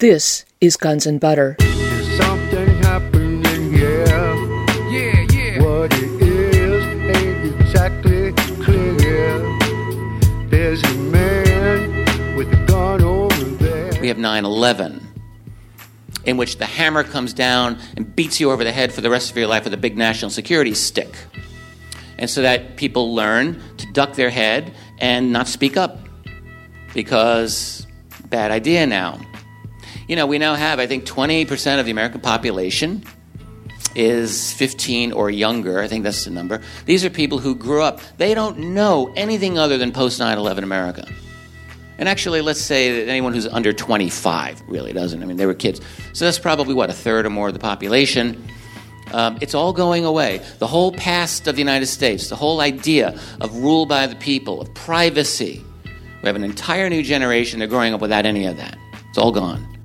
This is Guns and Butter. There's something happening here. Yeah, yeah. What it is ain't exactly clear. There's a man with a gun over there. We have 9 11, in which the hammer comes down and beats you over the head for the rest of your life with a big national security stick. And so that people learn to duck their head and not speak up because bad idea now. You know, we now have, I think, 20% of the American population is 15 or younger. I think that's the number. These are people who grew up. They don't know anything other than post 9 11 America. And actually, let's say that anyone who's under 25 really doesn't. I mean, they were kids. So that's probably, what, a third or more of the population. Um, it's all going away. The whole past of the United States, the whole idea of rule by the people, of privacy. We have an entire new generation. They're growing up without any of that. It's all gone.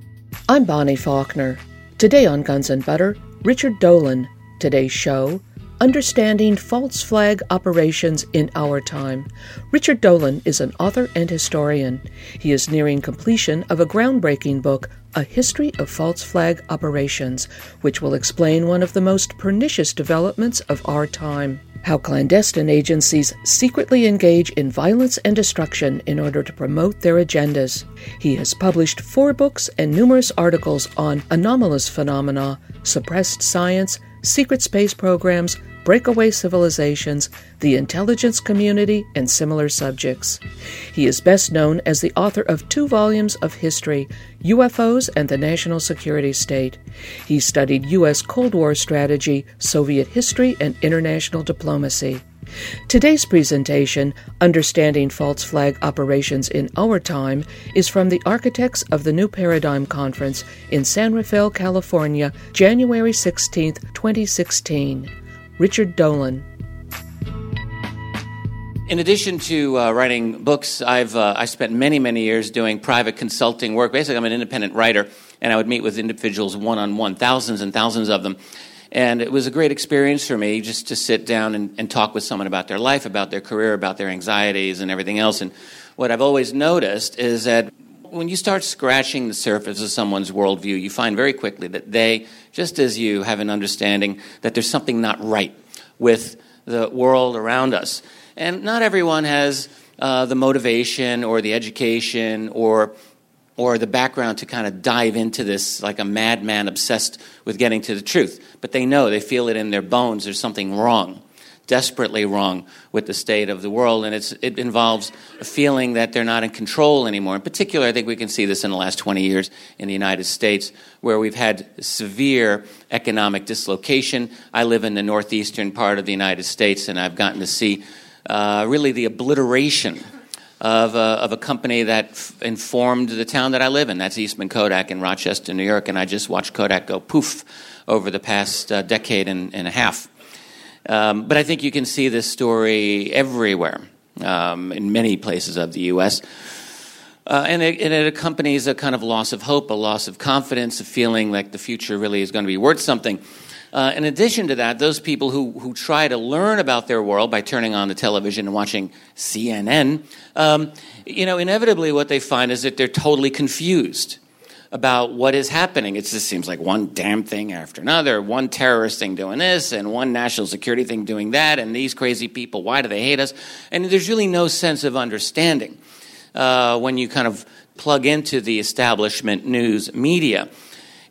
I'm Bonnie Faulkner. Today on Guns and Butter, Richard Dolan. Today's show Understanding False Flag Operations in Our Time. Richard Dolan is an author and historian. He is nearing completion of a groundbreaking book, A History of False Flag Operations, which will explain one of the most pernicious developments of our time. How clandestine agencies secretly engage in violence and destruction in order to promote their agendas. He has published four books and numerous articles on anomalous phenomena, suppressed science, secret space programs, breakaway civilizations, the intelligence community, and similar subjects. He is best known as the author of two volumes of history, UFOs and the National Security State. He studied U.S. Cold War strategy, Soviet history, and international diplomacy. Today's presentation, Understanding False Flag Operations in Our Time, is from the Architects of the New Paradigm Conference in San Rafael, California, January 16, 2016. Richard Dolan. In addition to uh, writing books, I've uh, I spent many many years doing private consulting work. Basically, I'm an independent writer, and I would meet with individuals one on one, thousands and thousands of them. And it was a great experience for me just to sit down and, and talk with someone about their life, about their career, about their anxieties, and everything else. And what I've always noticed is that when you start scratching the surface of someone's worldview, you find very quickly that they, just as you, have an understanding that there's something not right with the world around us. And not everyone has uh, the motivation or the education or or the background to kind of dive into this like a madman obsessed with getting to the truth. But they know, they feel it in their bones, there's something wrong, desperately wrong with the state of the world. And it involves a feeling that they're not in control anymore. In particular, I think we can see this in the last 20 years in the United States, where we've had severe economic dislocation. I live in the northeastern part of the United States, and I've gotten to see uh, really the obliteration of a, of a company that f- informed the town that I live in. That's Eastman Kodak in Rochester, New York, and I just watched Kodak go poof over the past uh, decade and, and, a half. Um, but I think you can see this story everywhere, um, in many places of the U.S. Uh, and, it, and, it, accompanies a kind of loss of hope, a loss of confidence, a feeling like the future really is going to be worth something. Uh, in addition to that, those people who, who try to learn about their world by turning on the television and watching CNN, um, you know, inevitably what they find is that they're totally confused about what is happening. It just seems like one damn thing after another, one terrorist thing doing this, and one national security thing doing that, and these crazy people, why do they hate us? And there's really no sense of understanding uh, when you kind of plug into the establishment news media.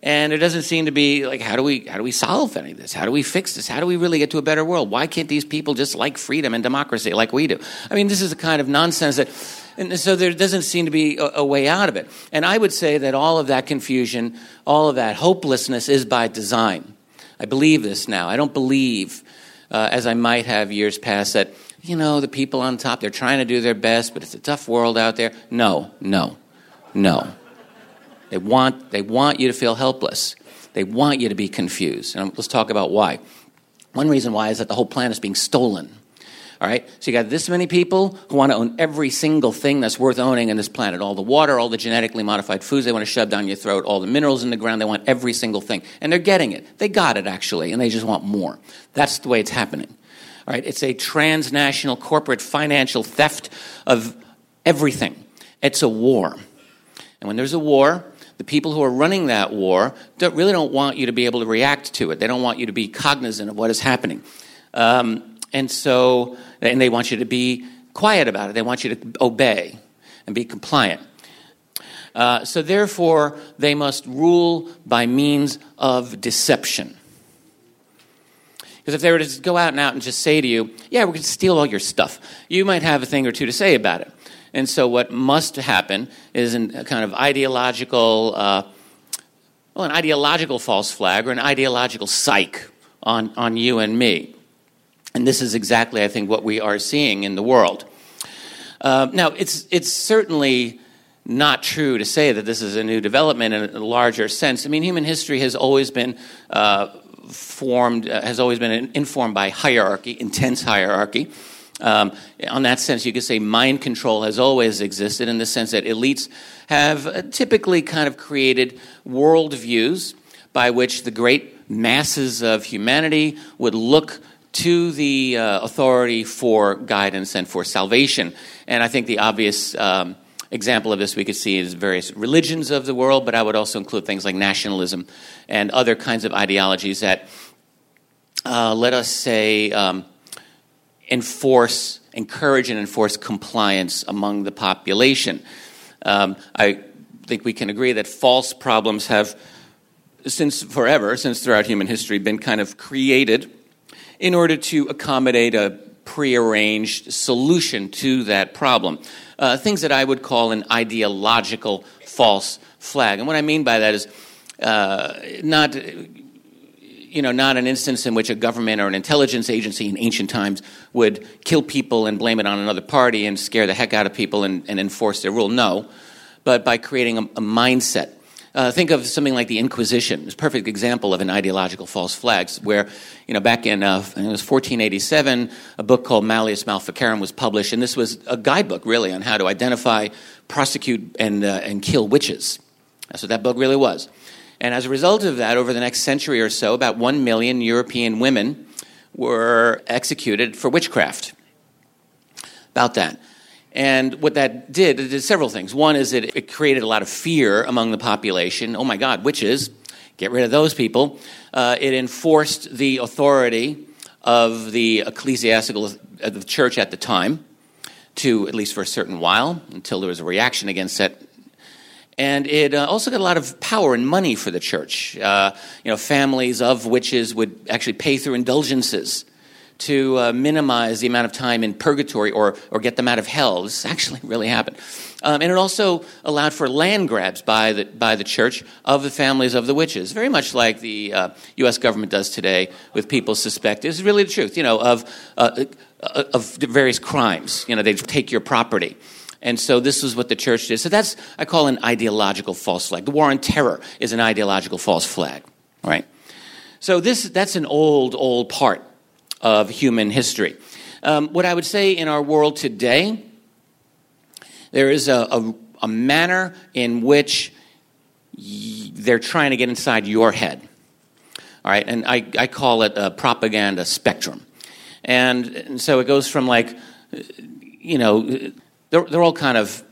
And it doesn't seem to be like how do we how do we solve any of this? How do we fix this? How do we really get to a better world? Why can't these people just like freedom and democracy like we do? I mean this is the kind of nonsense that and so there doesn't seem to be a, a way out of it and i would say that all of that confusion all of that hopelessness is by design i believe this now i don't believe uh, as i might have years past that you know the people on top they're trying to do their best but it's a tough world out there no no no they want, they want you to feel helpless. They want you to be confused. And let's talk about why. One reason why is that the whole planet is being stolen. All right? So you got this many people who want to own every single thing that's worth owning in this planet all the water, all the genetically modified foods they want to shove down your throat, all the minerals in the ground. They want every single thing. And they're getting it. They got it, actually, and they just want more. That's the way it's happening. All right? It's a transnational corporate financial theft of everything. It's a war. And when there's a war, the people who are running that war don't, really don't want you to be able to react to it. They don't want you to be cognizant of what is happening. Um, and so, and they want you to be quiet about it. They want you to obey and be compliant. Uh, so, therefore, they must rule by means of deception. Because if they were to go out and out and just say to you, yeah, we're going to steal all your stuff, you might have a thing or two to say about it. And so, what must happen is a kind of ideological, uh, well, an ideological false flag or an ideological psych on, on you and me. And this is exactly, I think, what we are seeing in the world. Uh, now, it's, it's certainly not true to say that this is a new development in a larger sense. I mean, human history has always been uh, formed, uh, has always been informed by hierarchy, intense hierarchy. Um, on that sense, you could say mind control has always existed in the sense that elites have uh, typically kind of created worldviews by which the great masses of humanity would look to the uh, authority for guidance and for salvation. And I think the obvious um, example of this we could see is various religions of the world, but I would also include things like nationalism and other kinds of ideologies that, uh, let us say, um, enforce, encourage, and enforce compliance among the population. Um, I think we can agree that false problems have, since forever, since throughout human history, been kind of created in order to accommodate a prearranged solution to that problem. Uh, things that I would call an ideological false flag. And what I mean by that is uh, not you know, not an instance in which a government or an intelligence agency in ancient times would kill people and blame it on another party and scare the heck out of people and, and enforce their rule. No, but by creating a, a mindset. Uh, think of something like the Inquisition. It's a perfect example of an ideological false flag, where, you know, back in uh, it was 1487, a book called Malleus Maleficarum was published, and this was a guidebook, really, on how to identify, prosecute, and, uh, and kill witches. That's what that book really was. And as a result of that, over the next century or so, about one million European women were executed for witchcraft. About that. And what that did, it did several things. One is that it created a lot of fear among the population. Oh my God, witches, get rid of those people. Uh, it enforced the authority of the ecclesiastical of the church at the time to at least for a certain while until there was a reaction against it and it uh, also got a lot of power and money for the church. Uh, you know, families of witches would actually pay through indulgences to uh, minimize the amount of time in purgatory or, or get them out of hell. This actually really happened. Um, and it also allowed for land grabs by the, by the church of the families of the witches, very much like the U.S. Uh, government does today with people suspected. This is really the truth, you know, of, uh, uh, of various crimes. You know, they take your property. And so this is what the church did. So that's, I call an ideological false flag. The war on terror is an ideological false flag, right? So this, that's an old, old part of human history. Um, what I would say in our world today, there is a, a, a manner in which y- they're trying to get inside your head. All right, and I, I call it a propaganda spectrum. And, and so it goes from like, you know, they're, they're all kind of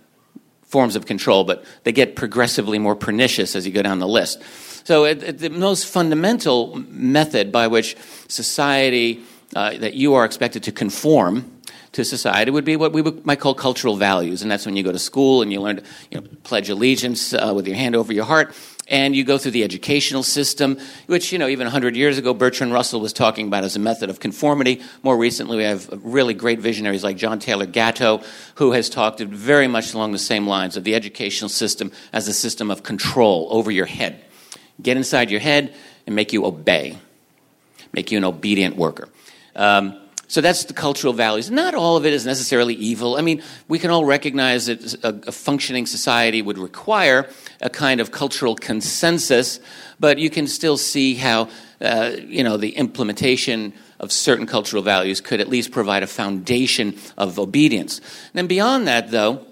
forms of control, but they get progressively more pernicious as you go down the list. So, the most fundamental method by which society, uh, that you are expected to conform to society, would be what we might call cultural values. And that's when you go to school and you learn to you know, pledge allegiance uh, with your hand over your heart and you go through the educational system, which, you know, even 100 years ago, Bertrand Russell was talking about as a method of conformity. More recently, we have really great visionaries like John Taylor Gatto, who has talked very much along the same lines of the educational system as a system of control over your head. Get inside your head and make you obey, make you an obedient worker. Um, so that's the cultural values. Not all of it is necessarily evil. I mean, we can all recognize that a, a functioning society would require a kind of cultural consensus, but you can still see how, uh, you know, the implementation of certain cultural values could at least provide a foundation of obedience. And then beyond that, though,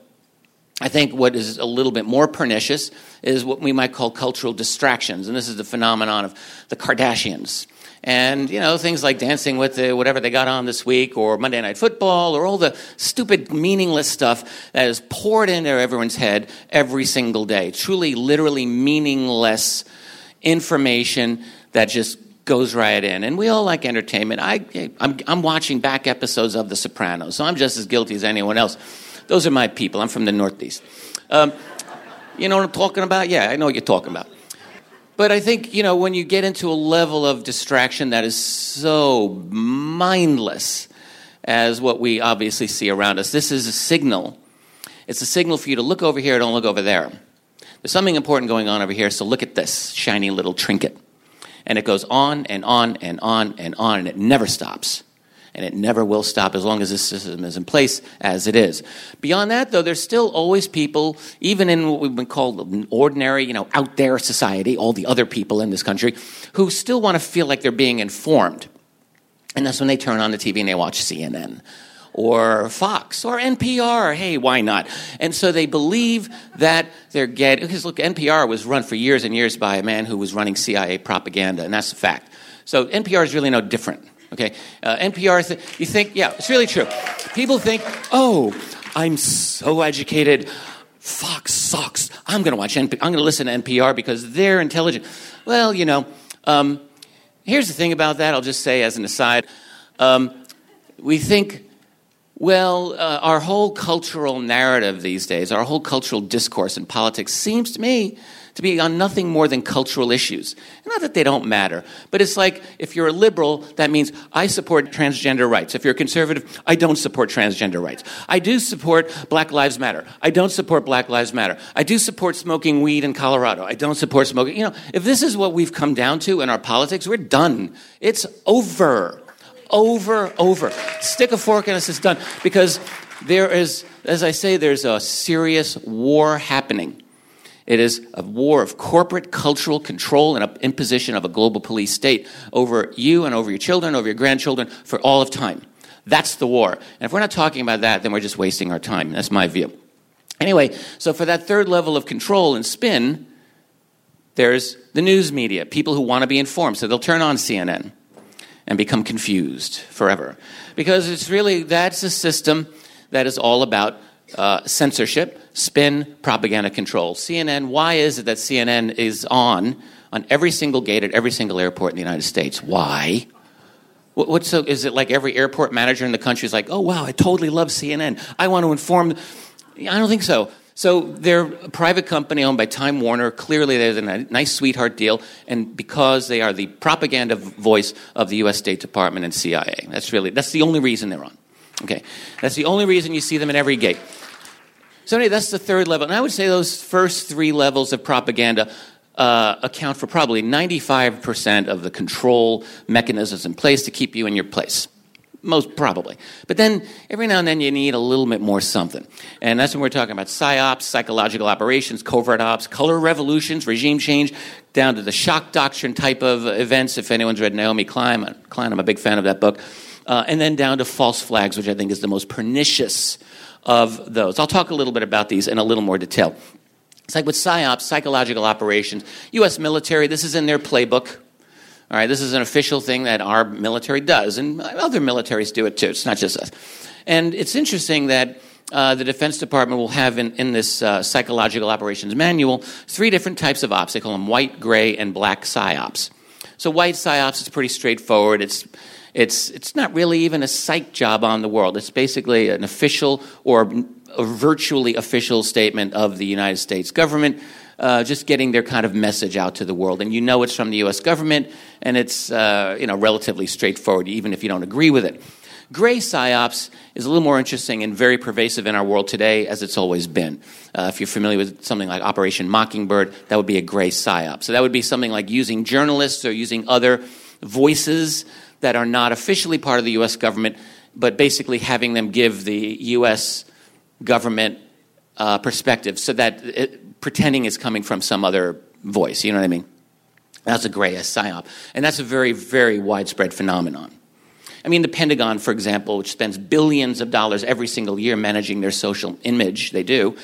I think what is a little bit more pernicious is what we might call cultural distractions. And this is the phenomenon of the Kardashians And, you know, things like dancing with the, whatever they got on this week, or Monday Night Football, or all the stupid, meaningless stuff that is poured into everyone's head every single day. Truly, literally meaningless information that just goes right in. And we all like entertainment. I, I'm, I'm watching back episodes of The Sopranos, so I'm just as guilty as anyone else. Those are my people. I'm from the Northeast. Um, you know what I'm talking about? Yeah, I know what you're talking about. But I think, you know, when you get into a level of distraction that is so mindless as what we obviously see around us, this is a signal. It's a signal for you to look over here, don't look over there. There's something important going on over here, so look at this shiny little trinket. And it goes on and on and on and on, and it never stops and it never will stop as long as this system is in place as it is. Beyond that, though, there's still always people, even in what we've been called ordinary, you know, out there society, all the other people in this country, who still want to feel like they're being informed. And that's when they turn on the TV and they watch CNN or Fox or NPR. Hey, why not? And so they believe that they're getting, because look, NPR was run for years and years by a man who was running CIA propaganda, and that's a fact. So NPR is really no different. Okay, uh, NPR. Th- you think? Yeah, it's really true. People think, oh, I'm so educated. Fox sucks. I'm going to watch. NP- I'm going to listen to NPR because they're intelligent. Well, you know, um, here's the thing about that. I'll just say as an aside. Um, we think well, uh, our whole cultural narrative these days, our whole cultural discourse in politics seems to me to be on nothing more than cultural issues. Not that they don't matter, but it's like if you're a liberal, that means I support transgender rights. If you're a conservative, I don't support transgender rights. I do support Black Lives Matter. I don't support Black Lives Matter. I do support smoking weed in Colorado. I don't support smoking. You know, if this is what we've come down to in our politics, we're done. It's over. Over, over. Stick a fork in us, it's done. Because there is, as I say, there's a serious war happening it is a war of corporate cultural control and imposition of a global police state over you and over your children, over your grandchildren for all of time. That's the war. And if we're not talking about that, then we're just wasting our time. That's my view. Anyway, so for that third level of control and spin, there's the news media, people who want to be informed. So they'll turn on CNN and become confused forever. Because it's really, that's a system that is all about uh, censorship, spin, propaganda control. CNN, why is it that CNN is on on every single gate at every single airport in the United States? Why? What's so, is it like every airport manager in the country is like, oh, wow, I totally love CNN. I want to inform. I don't think so. So they're a private company owned by Time Warner. Clearly, there's a nice sweetheart deal, and because they are the propaganda voice of the U.S. State Department and CIA, that's really that's the only reason they're on. Okay, that's the only reason you see them at every gate. So, anyway, that's the third level. And I would say those first three levels of propaganda uh, account for probably 95% of the control mechanisms in place to keep you in your place. Most probably. But then every now and then you need a little bit more something. And that's when we're talking about psyops, psychological operations, covert ops, color revolutions, regime change, down to the shock doctrine type of events. If anyone's read Naomi Klein, Klein I'm a big fan of that book. Uh, and then down to false flags, which I think is the most pernicious of those. I'll talk a little bit about these in a little more detail. It's like with PSYOPs, psychological operations, U.S. military, this is in their playbook. All right, this is an official thing that our military does, and other militaries do it too. It's not just us. And it's interesting that uh, the Defense Department will have in, in this uh, psychological operations manual three different types of ops. They call them white, gray, and black psyops. So, white psyops is pretty straightforward. It's it's, it's not really even a psych job on the world. It's basically an official or a virtually official statement of the United States government, uh, just getting their kind of message out to the world. And you know it's from the U.S. government, and it's uh, you know relatively straightforward, even if you don't agree with it. Gray psyops is a little more interesting and very pervasive in our world today, as it's always been. Uh, if you're familiar with something like Operation Mockingbird, that would be a gray psyop. So that would be something like using journalists or using other voices that are not officially part of the U.S. government, but basically having them give the U.S. government uh, perspective so that it, pretending it's coming from some other voice. You know what I mean? That's a gray psyop. And that's a very, very widespread phenomenon. I mean, the Pentagon, for example, which spends billions of dollars every single year managing their social image, they do,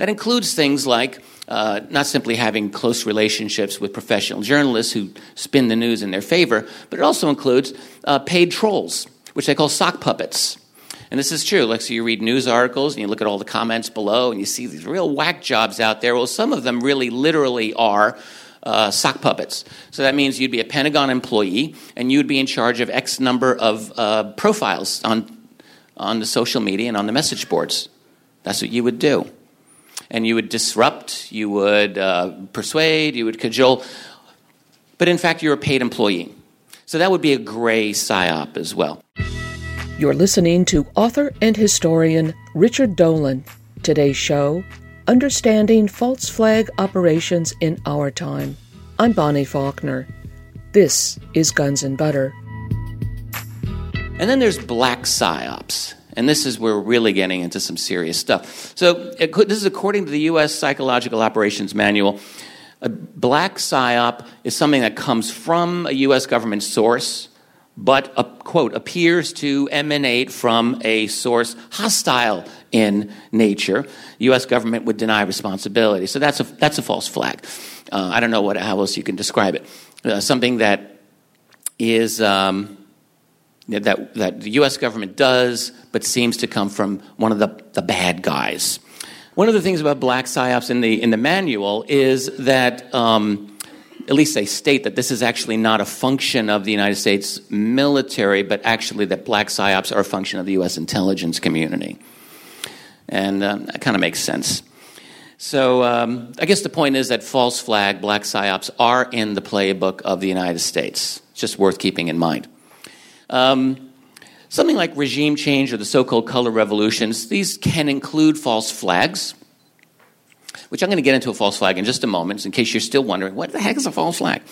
That includes things like uh, not simply having close relationships with professional journalists who spin the news in their favor, but it also includes uh, paid trolls, which they call sock puppets. And this is true. Like, so you read news articles and you look at all the comments below and you see these real whack jobs out there. Well, some of them really literally are uh, sock puppets. So that means you'd be a Pentagon employee and you'd be in charge of X number of uh, profiles on, on the social media and on the message boards. That's what you would do. And you would disrupt, you would uh, persuade, you would cajole. But in fact, you're a paid employee. So that would be a gray psyop as well. You're listening to author and historian Richard Dolan. Today's show Understanding False Flag Operations in Our Time. I'm Bonnie Faulkner. This is Guns and Butter. And then there's black psyops. And this is where we're really getting into some serious stuff. So, this is according to the U.S. Psychological Operations Manual. A black psyop is something that comes from a U.S. government source but, a, quote, appears to emanate from a source hostile in nature, U.S. government would deny responsibility. So that's a, that's a false flag. Uh, I don't know what, how else you can describe it. Uh, something that is um, that, that the U.S. government does, but seems to come from one of the, the bad guys. One of the things about black psyops in the, in the manual is that um, at least they state that this is actually not a function of the United States military, but actually that black psyops are a function of the U.S. intelligence community. And uh, that kind of makes sense. So um, I guess the point is that false flag, black psyops are in the playbook of the United States. It's just worth keeping in mind. Um, something like regime change or the so called color revolutions, these can include false flags which I'm going to get into a false flag in just a moment, in case you're still wondering, what the heck is a false flag?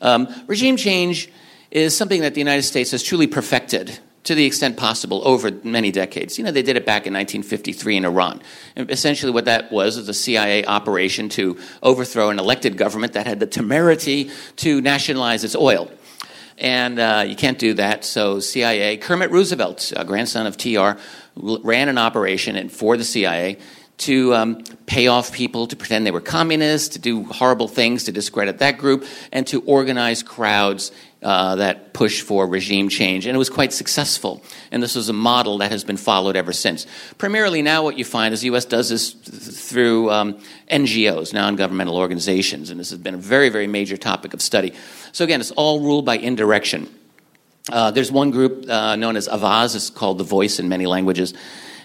Um, regime change is something that the United States has truly perfected to the extent possible over many decades. You know, they did it back in 1953 in Iran. And essentially, what that was was a CIA operation to overthrow an elected government that had the temerity to nationalize its oil. And uh, you can't do that, so CIA, Kermit Roosevelt, grandson of TR, ran an operation for the CIA to um, pay off people to pretend they were communists, to do horrible things to discredit that group, and to organize crowds uh, that push for regime change. And it was quite successful. And this was a model that has been followed ever since. Primarily now, what you find is the U.S. does this through um, NGOs, non governmental organizations. And this has been a very, very major topic of study. So, again, it's all ruled by indirection. Uh, there's one group uh, known as Avaaz, it's called The Voice in many languages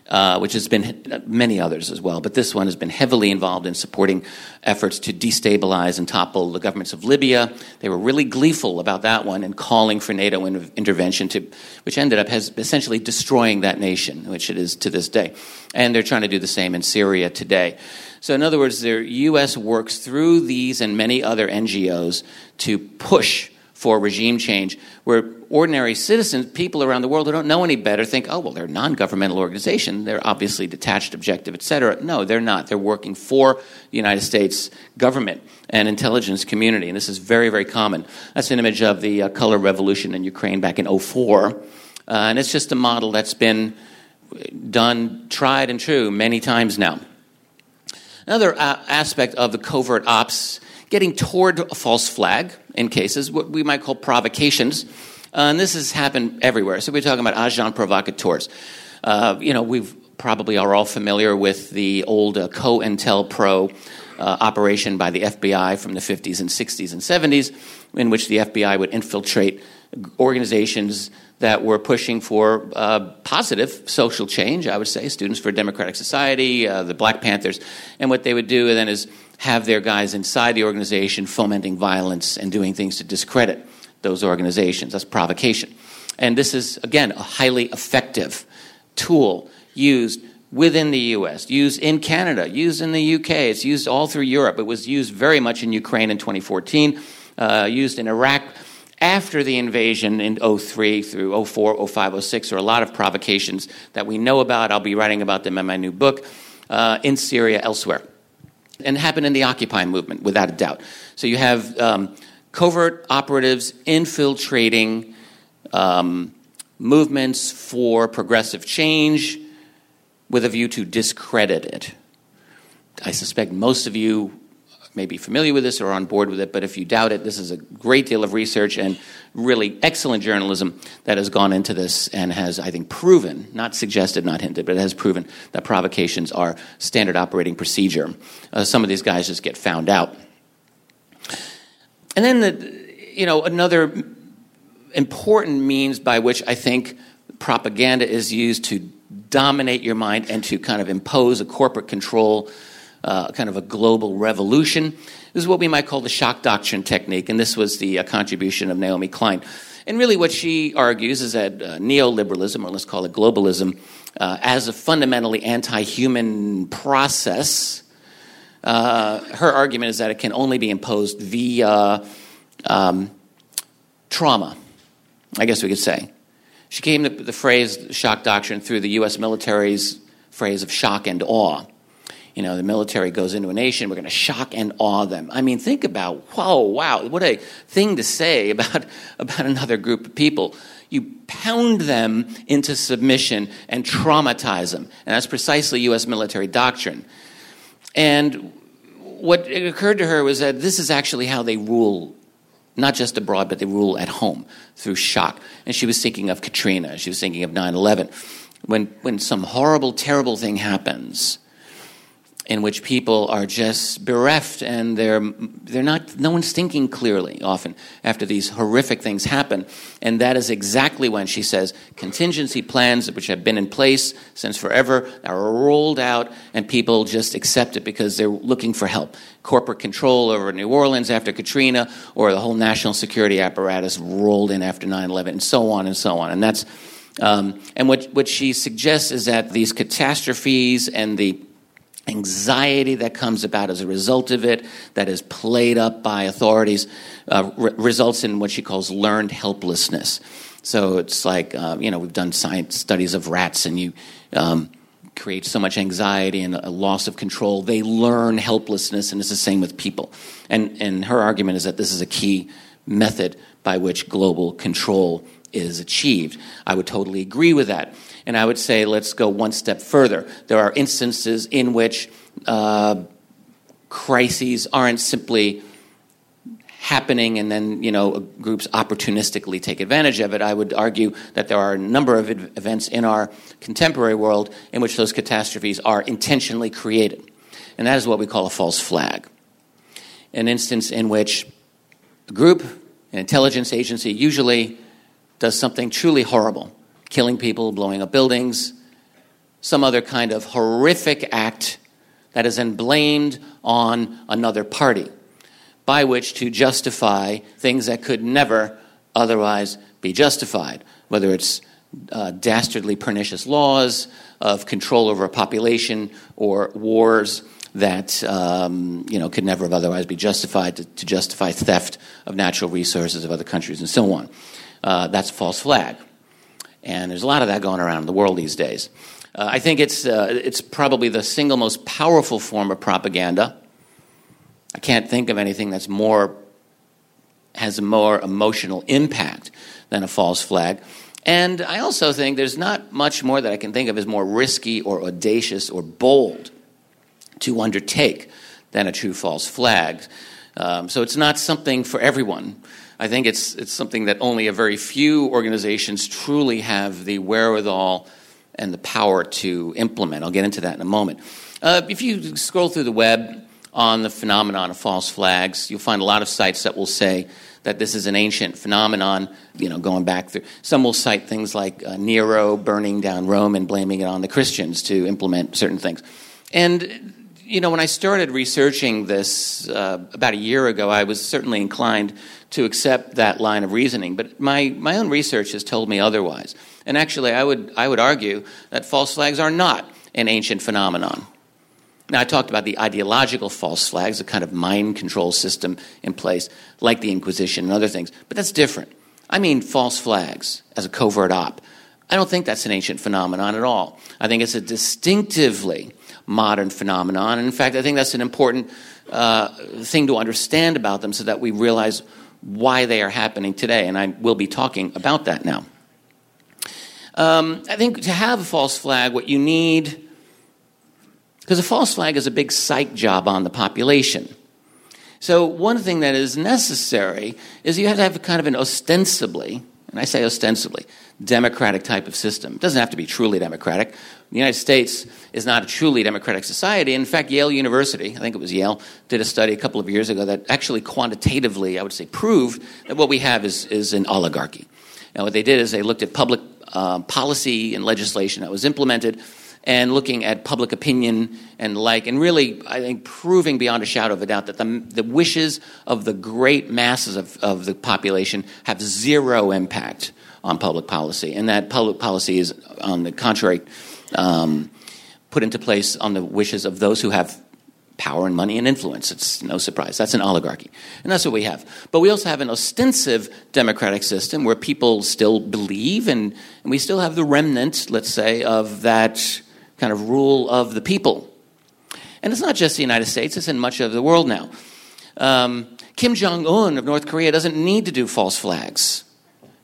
uh, which has been many others as well, but this one has been heavily involved in supporting efforts to destabilize and topple the governments of Libya. They were really gleeful about that one and calling for NATO in- intervention, to, which ended up has essentially destroying that nation, which it is to this day. And they're trying to do the same in Syria today. So, in other words, the U.S. works through these and many other NGOs to push for regime change, where ordinary citizens, people around the world who don't know any better, think, oh, well, they're a non governmental organization. They're obviously detached, objective, et cetera. No, they're not. They're working for the United States government and intelligence community. And this is very, very common. That's an image of the uh, color revolution in Ukraine back in 04. Uh, and it's just a model that's been done, tried and true many times now. Another uh, aspect of the covert ops getting toward a false flag in cases, what we might call provocations. Uh, and this has happened everywhere. So we're talking about agents provocateurs. Uh, you know, we probably are all familiar with the old uh, COINTELPRO uh, operation by the FBI from the 50s and 60s and 70s, in which the FBI would infiltrate organizations that were pushing for uh, positive social change, I would say, Students for a Democratic Society, uh, the Black Panthers. And what they would do then is have their guys inside the organization fomenting violence and doing things to discredit those organizations. That's provocation. And this is, again, a highly effective tool used within the US, used in Canada, used in the UK, it's used all through Europe. It was used very much in Ukraine in 2014, uh, used in Iraq after the invasion in 03 through 04, 05, 06. There are a lot of provocations that we know about. I'll be writing about them in my new book, uh, in Syria, elsewhere and happened in the Occupy movement, without a doubt. So you have um, covert operatives infiltrating um, movements for progressive change with a view to discredit it. I suspect most of you may be familiar with this or on board with it, but if you doubt it, this is a great deal of research and really excellent journalism that has gone into this and has, I think, proven, not suggested, not hinted, but it has proven that provocations are standard operating procedure. Uh, some of these guys just get found out. And then, the, you know, another important means by which I think propaganda is used to dominate your mind and to kind of impose a corporate control uh, kind of a global revolution. This is what we might call the shock doctrine technique, and this was the uh, contribution of Naomi Klein. And really, what she argues is that uh, neoliberalism, or let's call it globalism, uh, as a fundamentally anti human process, uh, her argument is that it can only be imposed via um, trauma, I guess we could say. She came to the phrase shock doctrine through the U.S. military's phrase of shock and awe you know, the military goes into a nation, we're going to shock and awe them. I mean, think about, whoa, wow, what a thing to say about, about another group of people. You pound them into submission and traumatize them. And that's precisely U.S. military doctrine. And what occurred to her was that this is actually how they rule, not just abroad, but they rule at home through shock. And she was thinking of Katrina, she was thinking of 9 11. When, when some horrible, terrible thing happens, in which people are just bereft and they're they're not no one's thinking clearly often after these horrific things happen. And that is exactly when she says contingency plans which have been in place since forever are rolled out and people just accept it because they're looking for help. Corporate control over New Orleans after Katrina or the whole national security apparatus rolled in after 9/11 and so on and so on. And that's um, and what, what she suggests is that these catastrophes and the anxiety that comes about as a result of it, that is played up by authorities, uh, re- results in what she calls learned helplessness. So it's like, uh, you know, we've done science studies of rats, and you um, create so much anxiety and a loss of control. They learn helplessness, and it's the same with people. And, and her argument is that this is a key method by which global control is achieved. I would totally agree with that. And I would say let's go one step further. There are instances in which uh, crises aren't simply happening and then you know groups opportunistically take advantage of it. I would argue that there are a number of events in our contemporary world in which those catastrophes are intentionally created. And that is what we call a false flag. An instance in which a group an intelligence agency usually does something truly horrible killing people, blowing up buildings, some other kind of horrific act that is then blamed on another party, by which to justify things that could never otherwise be justified, whether it's uh, dastardly pernicious laws of control over a population or wars that um, you know could never have otherwise be justified to, to, justify theft of natural resources of other countries and so on. Uh, that's false flag. And there's a lot of that going around in the world these days. Uh, I think it's, uh, it's probably the single most powerful form of propaganda. I can't think of anything that's more, has a more emotional impact than a false flag. And I also think there's not much more that I can think of as more risky or audacious or bold to undertake than a true false flag. Um, so it's not something for everyone. I think it's, it's something that only a very few organizations truly have the wherewithal and the power to implement. I'll get into that in a moment. Uh, if you scroll through the web on the phenomenon of false flags, you'll find a lot of sites that will say that this is an ancient phenomenon, you know, going back through. Some will cite things like uh, Nero burning down Rome and blaming it on the Christians to implement certain things. And you know, when I started researching this uh, about a year ago, I was certainly inclined to accept that line of reasoning. But my, my own research has told me otherwise. And actually, I would, I would argue that false flags are not an ancient phenomenon. Now, I talked about the ideological false flags, a kind of mind control system in place, like the Inquisition and other things, but that's different. I mean, false flags as a covert op. I don't think that's an ancient phenomenon at all. I think it's a distinctively modern phenomenon. And in fact, I think that's an important uh, thing to understand about them so that we realize why they are happening today. And I will be talking about that now. Um, I think to have a false flag, what you need Because a false flag is a big psych job on the population. So, one thing that is necessary is you have to have kind of an ostensibly, and I say ostensibly, democratic type of system. It doesn't have to be truly democratic. The United States is not a truly democratic society. In fact, Yale University, I think it was Yale, did a study a couple of years ago that actually quantitatively, I would say, proved that what we have is, is an oligarchy. And what they did is they looked at public uh, policy and legislation that was implemented and looking at public opinion and like, and really, I think, proving beyond a shadow of a doubt that the, the wishes of the great masses of, of the population have zero impact on public policy, and that public policy is, on the contrary, um, put into place on the wishes of those who have power and money and influence. It's no surprise. That's an oligarchy. And that's what we have. But we also have an ostensive democratic system where people still believe, and, and we still have the remnant, let's say, of that kind of rule of the people. And it's not just the United States, it's in much of the world now. Um, Kim Jong un of North Korea doesn't need to do false flags.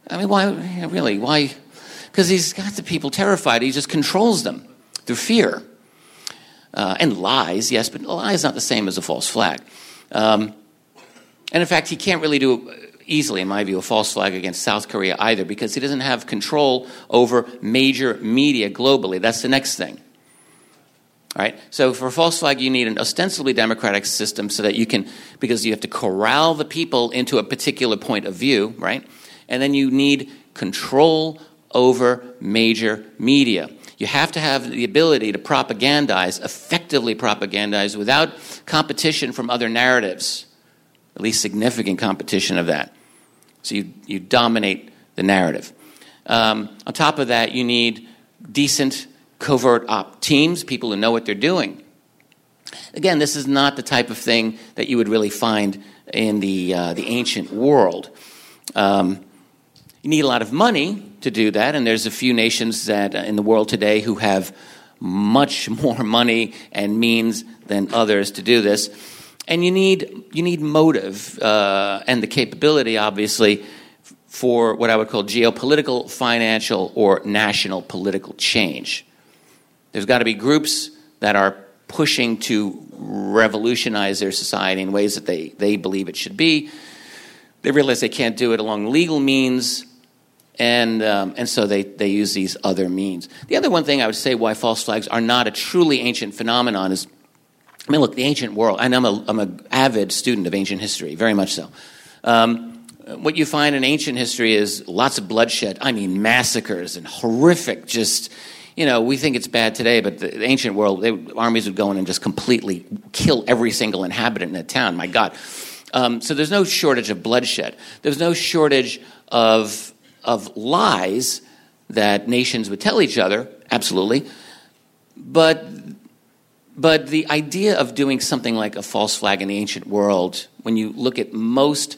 I mean, why, really? Why? Because he's got the people terrified. He just controls them through fear. Uh, and lies, yes, but a lie is not the same as a false flag. Um, and in fact, he can't really do easily, in my view, a false flag against South Korea either because he doesn't have control over major media globally. That's the next thing. Right? So for false flag, you need an ostensibly democratic system so that you can, because you have to corral the people into a particular point of view, right? And then you need control over major media. You have to have the ability to propagandize, effectively propagandize, without competition from other narratives, at least significant competition of that. So you, you dominate the narrative. Um, on top of that, you need decent covert op teams, people who know what they're doing. Again, this is not the type of thing that you would really find in the, uh, the ancient world. Um, you need a lot of money to do that, and there's a few nations that uh, in the world today who have much more money and means than others to do this. And you need, you need motive uh, and the capability, obviously, for what I would call geopolitical, financial, or national political change. There's got to be groups that are pushing to revolutionize their society in ways that they, they believe it should be. They realize they can't do it along legal means, and, um, and so they, they use these other means. The other one thing I would say why false flags are not a truly ancient phenomenon is I mean, look, the ancient world, and I'm an I'm a avid student of ancient history, very much so. Um, what you find in ancient history is lots of bloodshed. I mean, massacres and horrific, just you know, we think it's bad today, but the, ancient world, they, armies would go in and just completely kill every single inhabitant in a town. My God. Um, so there's no shortage of bloodshed. There's no shortage of, of lies that nations would tell each other, absolutely. But, but the idea of doing something like a false flag in the ancient world, when you look at most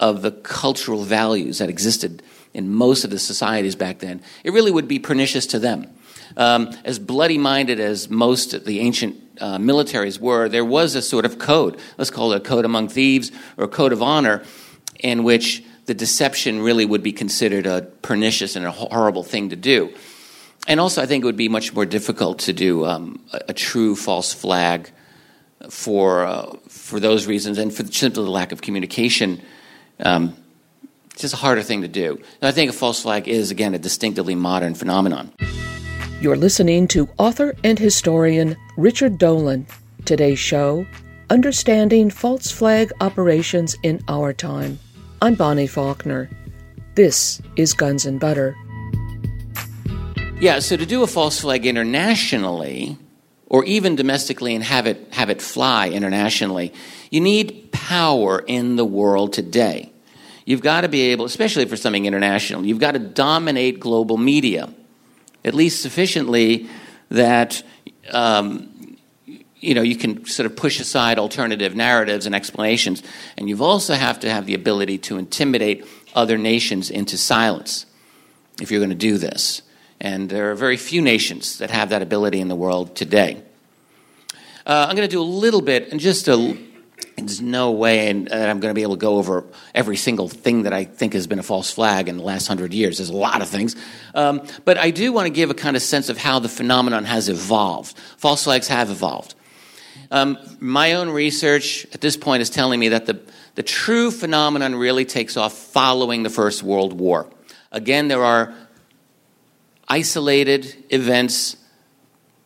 of the cultural values that existed in most of the societies back then, it really would be pernicious to them. Um, as bloody minded as most of the ancient uh, militaries were, there was a sort of code. Let's call it a code among thieves or a code of honor in which the deception really would be considered a pernicious and a horrible thing to do. And also, I think it would be much more difficult to do um, a, a, true false flag for, uh, for those reasons and for simply the lack of communication. Um, it's just a harder thing to do. And I think a false flag is, again, a distinctively modern phenomenon. You're listening to author and historian Richard Dolan. Today's show Understanding False Flag Operations in Our Time. I'm Bonnie Faulkner. This is Guns and Butter. Yeah, so to do a false flag internationally, or even domestically and have it, have it fly internationally, you need power in the world today. You've got to be able, especially for something international, you've got to dominate global media at least sufficiently that um, you know you can sort of push aside alternative narratives and explanations, and you also have to have the ability to intimidate other nations into silence if you're going to do this. And there are very few nations that have that ability in the world today. Uh, I'm going to do a little bit and just a there's no way and, that I'm going to be able to go over every single thing that I think has been a false flag in the last hundred years. There's a lot of things. Um, but I do want to give a kind of sense of how the phenomenon has evolved. False flags have evolved. Um, my own research at this point is telling me that the, the true phenomenon really takes off following the First World War. Again, there are isolated events,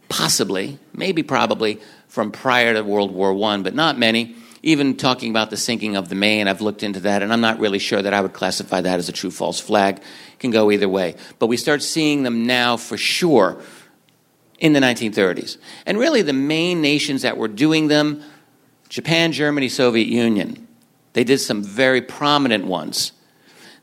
possibly, maybe probably, from prior to World War I, but not many. Even talking about the sinking of the Maine, I've looked into that, and I'm not really sure that I would classify that as a true false flag. It can go either way. But we start seeing them now for sure in the 1930s. And really, the main nations that were doing them Japan, Germany, Soviet Union. They did some very prominent ones.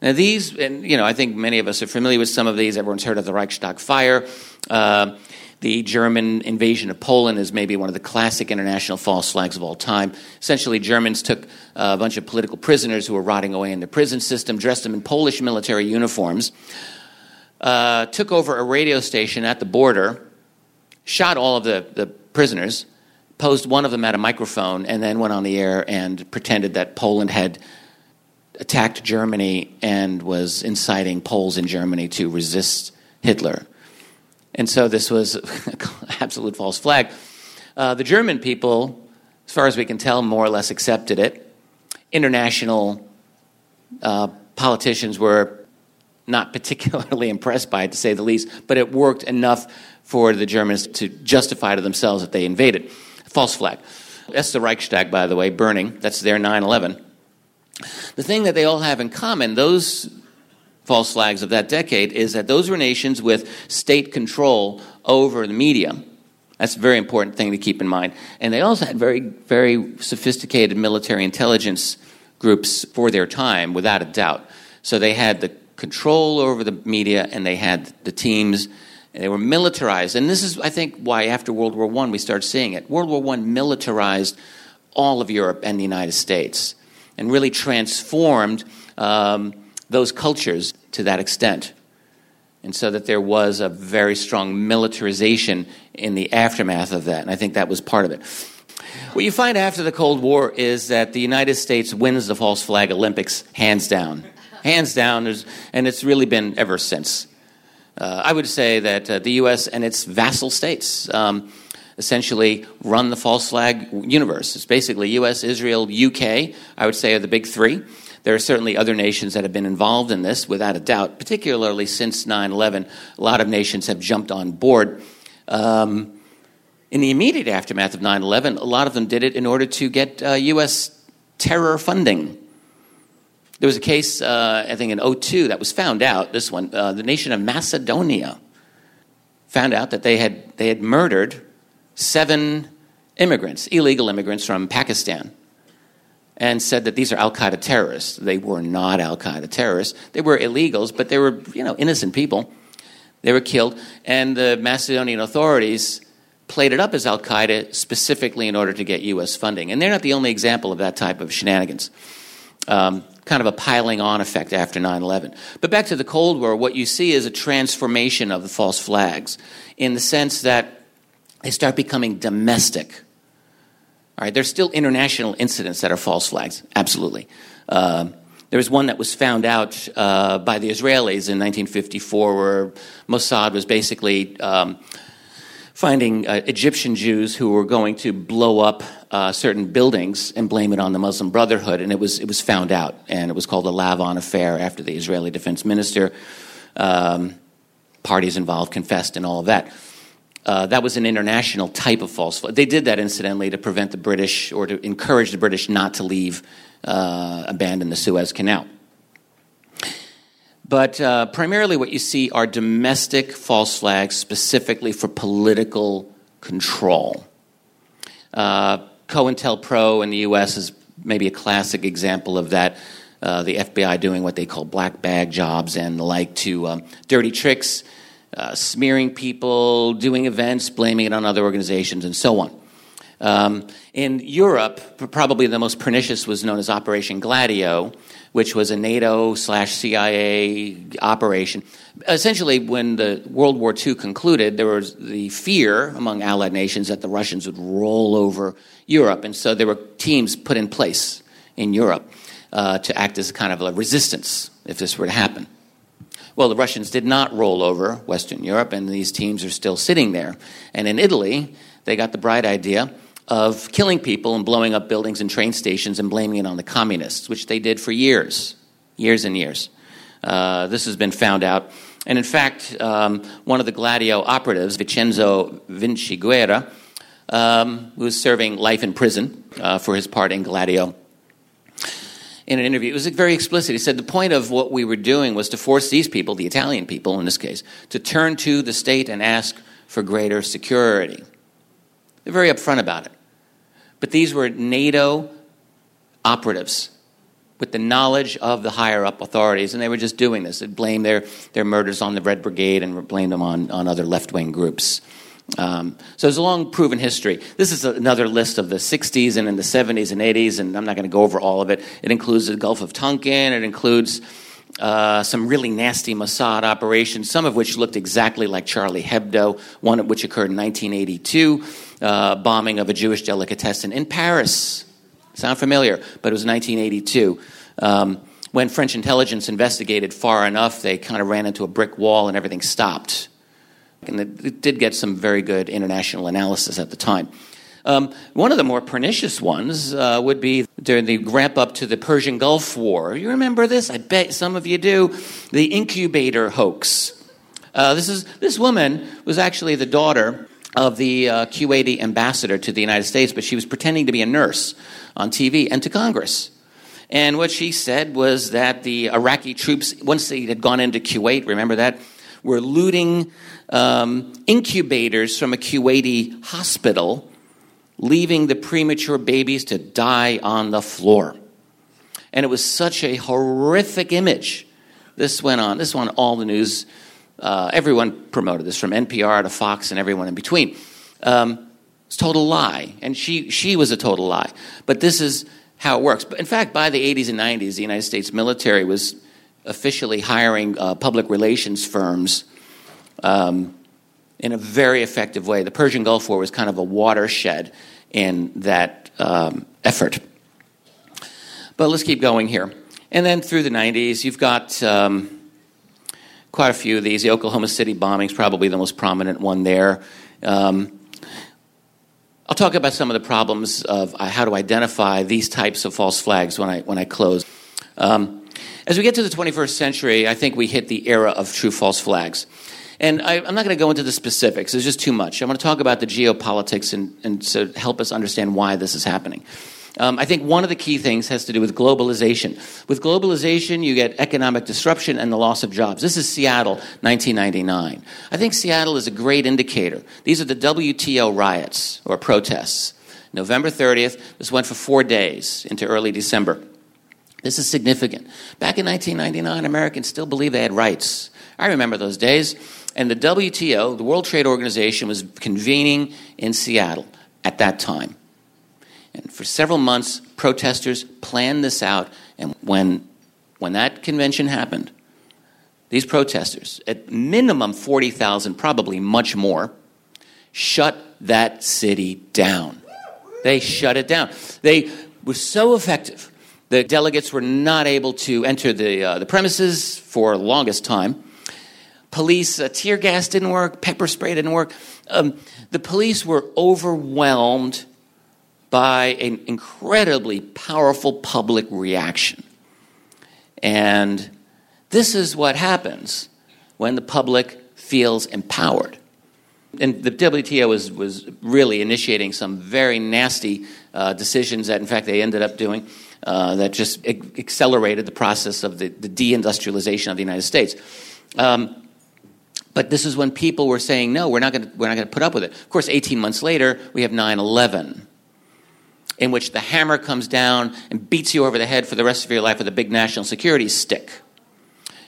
Now, these, and you know, I think many of us are familiar with some of these. Everyone's heard of the Reichstag fire. Uh, the German invasion of Poland is maybe one of the classic international false flags of all time. Essentially, Germans took a bunch of political prisoners who were rotting away in the prison system, dressed them in Polish military uniforms, uh, took over a radio station at the border, shot all of the, the prisoners, posed one of them at a microphone, and then went on the air and pretended that Poland had attacked Germany and was inciting Poles in Germany to resist Hitler. And so this was absolute false flag. Uh, the German people, as far as we can tell, more or less accepted it. International uh, politicians were not particularly impressed by it, to say the least, but it worked enough for the Germans to justify to themselves that they invaded. False flag. That's the Reichstag, by the way, burning. That's their 9 11. The thing that they all have in common, those false flags of that decade is that those were nations with state control over the media. That's a very important thing to keep in mind. And they also had very, very sophisticated military intelligence groups for their time, without a doubt. So they had the control over the media and they had the teams. And they were militarized. And this is, I think, why after World War I we start seeing it. World War I militarized all of Europe and the United States and really transformed. Um, those cultures to that extent. And so that there was a very strong militarization in the aftermath of that. And I think that was part of it. What you find after the Cold War is that the United States wins the false flag Olympics hands down. Hands down, and it's really been ever since. Uh, I would say that uh, the U.S. and its vassal states um, essentially run the false flag universe. It's basically U.S., Israel, UK, I would say, are the big three. There are certainly other nations that have been involved in this, without a doubt, particularly since 9 11. A lot of nations have jumped on board. Um, in the immediate aftermath of 9 11, a lot of them did it in order to get uh, U.S. terror funding. There was a case, uh, I think, in 02 that was found out, this one, uh, the nation of Macedonia found out that they had, they had murdered seven immigrants, illegal immigrants from Pakistan and said that these are Al Qaeda terrorists. They were not Al Qaeda terrorists. They were illegals, but they were you know innocent people. They were killed, and the Macedonian authorities played it up as Al Qaeda specifically in order to get U.S. funding. And they're not the only example of that type of shenanigans. Um, kind of a piling on effect after 9 11. But back to the Cold War, what you see is a transformation of the false flags in the sense that they start becoming domestic all right, there's still international incidents that are false flags, absolutely. Uh, there was one that was found out uh, by the Israelis in 1954 where Mossad was basically um, finding uh, Egyptian Jews who were going to blow up uh, certain buildings and blame it on the Muslim Brotherhood, and it was, it was found out. And it was called the Lavon Affair after the Israeli defense minister, um, parties involved confessed, and all of that. Uh, that was an international type of false flag. They did that, incidentally, to prevent the British or to encourage the British not to leave, uh, abandon the Suez Canal. But uh, primarily, what you see are domestic false flags specifically for political control. Uh, COINTELPRO in the US is maybe a classic example of that. Uh, the FBI doing what they call black bag jobs and the like to um, dirty tricks uh, smearing people, doing events, blaming it on other organizations, and so on. Um, in Europe, probably the most pernicious was known as Operation Gladio, which was a NATO slash CIA operation. Essentially, when the World War II concluded, there was the fear among Allied nations that the Russians would roll over Europe, and so there were teams put in place in Europe uh, to act as a kind of a resistance if this were to happen. Well, the Russians did not roll over Western Europe, and these teams are still sitting there. And in Italy, they got the bright idea of killing people and blowing up buildings and train stations and blaming it on the communists, which they did for years, years and years. Uh, this has been found out. And in fact, um, one of the Gladio operatives, Vincenzo Vinciguerra, um, who was serving life in prison uh, for his part in Gladio, in an interview, it was very explicit. He said the point of what we were doing was to force these people, the Italian people in this case, to turn to the state and ask for greater security. They're very upfront about it. But these were NATO operatives with the knowledge of the higher up authorities, and they were just doing this. They blamed their, their murders on the Red Brigade and blamed them on, on other left wing groups. Um, so there's a long proven history. This is another list of the 60s and in the 70s and 80s, and I'm not going to go over all of it. It includes the Gulf of Tonkin, it includes uh, some really nasty Mossad operations, some of which looked exactly like Charlie Hebdo, one of which occurred in 1982, uh, bombing of a Jewish delicatessen in Paris. Sound familiar? But it was 1982. Um, when French intelligence investigated far enough, they kind of ran into a brick wall and everything stopped. And it, did get some very good international analysis at the time. Um, one of the more pernicious ones uh, would be during the ramp up to the Persian Gulf War. You remember this? I bet some of you do. The incubator hoax. Uh, this, is, this woman was actually the daughter of the uh, Kuwaiti ambassador to the United States, but she was pretending to be a nurse on TV and to Congress. And what she said was that the Iraqi troops, once they had gone into Kuwait, remember that, were looting um, incubators from a Kuwaiti hospital leaving the premature babies to die on the floor. And it was such a horrific image. This went on. This went on all the news. Uh, everyone promoted this, from NPR to Fox and everyone in between. Um, it's total lie, and she she was a total lie. But this is how it works. But in fact, by the 80s and 90s, the United States military was officially hiring uh, public relations firms um, in a very effective way. The Persian Gulf War was kind of a watershed in that um, effort. But let's keep going here. And then through the 90s, you've got um, quite a few of these. The Oklahoma City bombing is probably the most prominent one there. Um, I'll talk about some of the problems of uh, how to identify these types of false flags when I, when I close. Um, as we get to the 21st century, I think we hit the era of true false flags. And I, am not going to go into the specifics, it's just too much. I'm going to talk about the geopolitics and, and so help us understand why this is happening. Um, I think one of the key things has to do with globalization. With globalization, you get economic disruption and the loss of jobs. This is Seattle, 1999. I think Seattle is a great indicator. These are the WTO riots or protests. November 30th, this went for four days into early December. This is significant. Back in 1999, Americans still believed they had rights. I remember those days. And the WTO, the World Trade Organization, was convening in Seattle at that time. And for several months, protesters planned this out. And when, when that convention happened, these protesters, at minimum 40,000, probably much more, shut that city down. They shut it down. They were so effective. The delegates were not able to enter the, uh, the premises for the longest time police, uh, tear gas didn't work, pepper spray didn't work. Um, the police were overwhelmed by an incredibly powerful public reaction. And this is what happens when the public feels empowered. And the WTO was, was really initiating some very nasty uh, decisions that, in fact, they ended up doing uh, that just accelerated the process of the, the deindustrialization of the United States. Um, but this is when people were saying, no, we're not going to put up with it. Of course, 18 months later, we have 9 11, in which the hammer comes down and beats you over the head for the rest of your life with a big national security stick.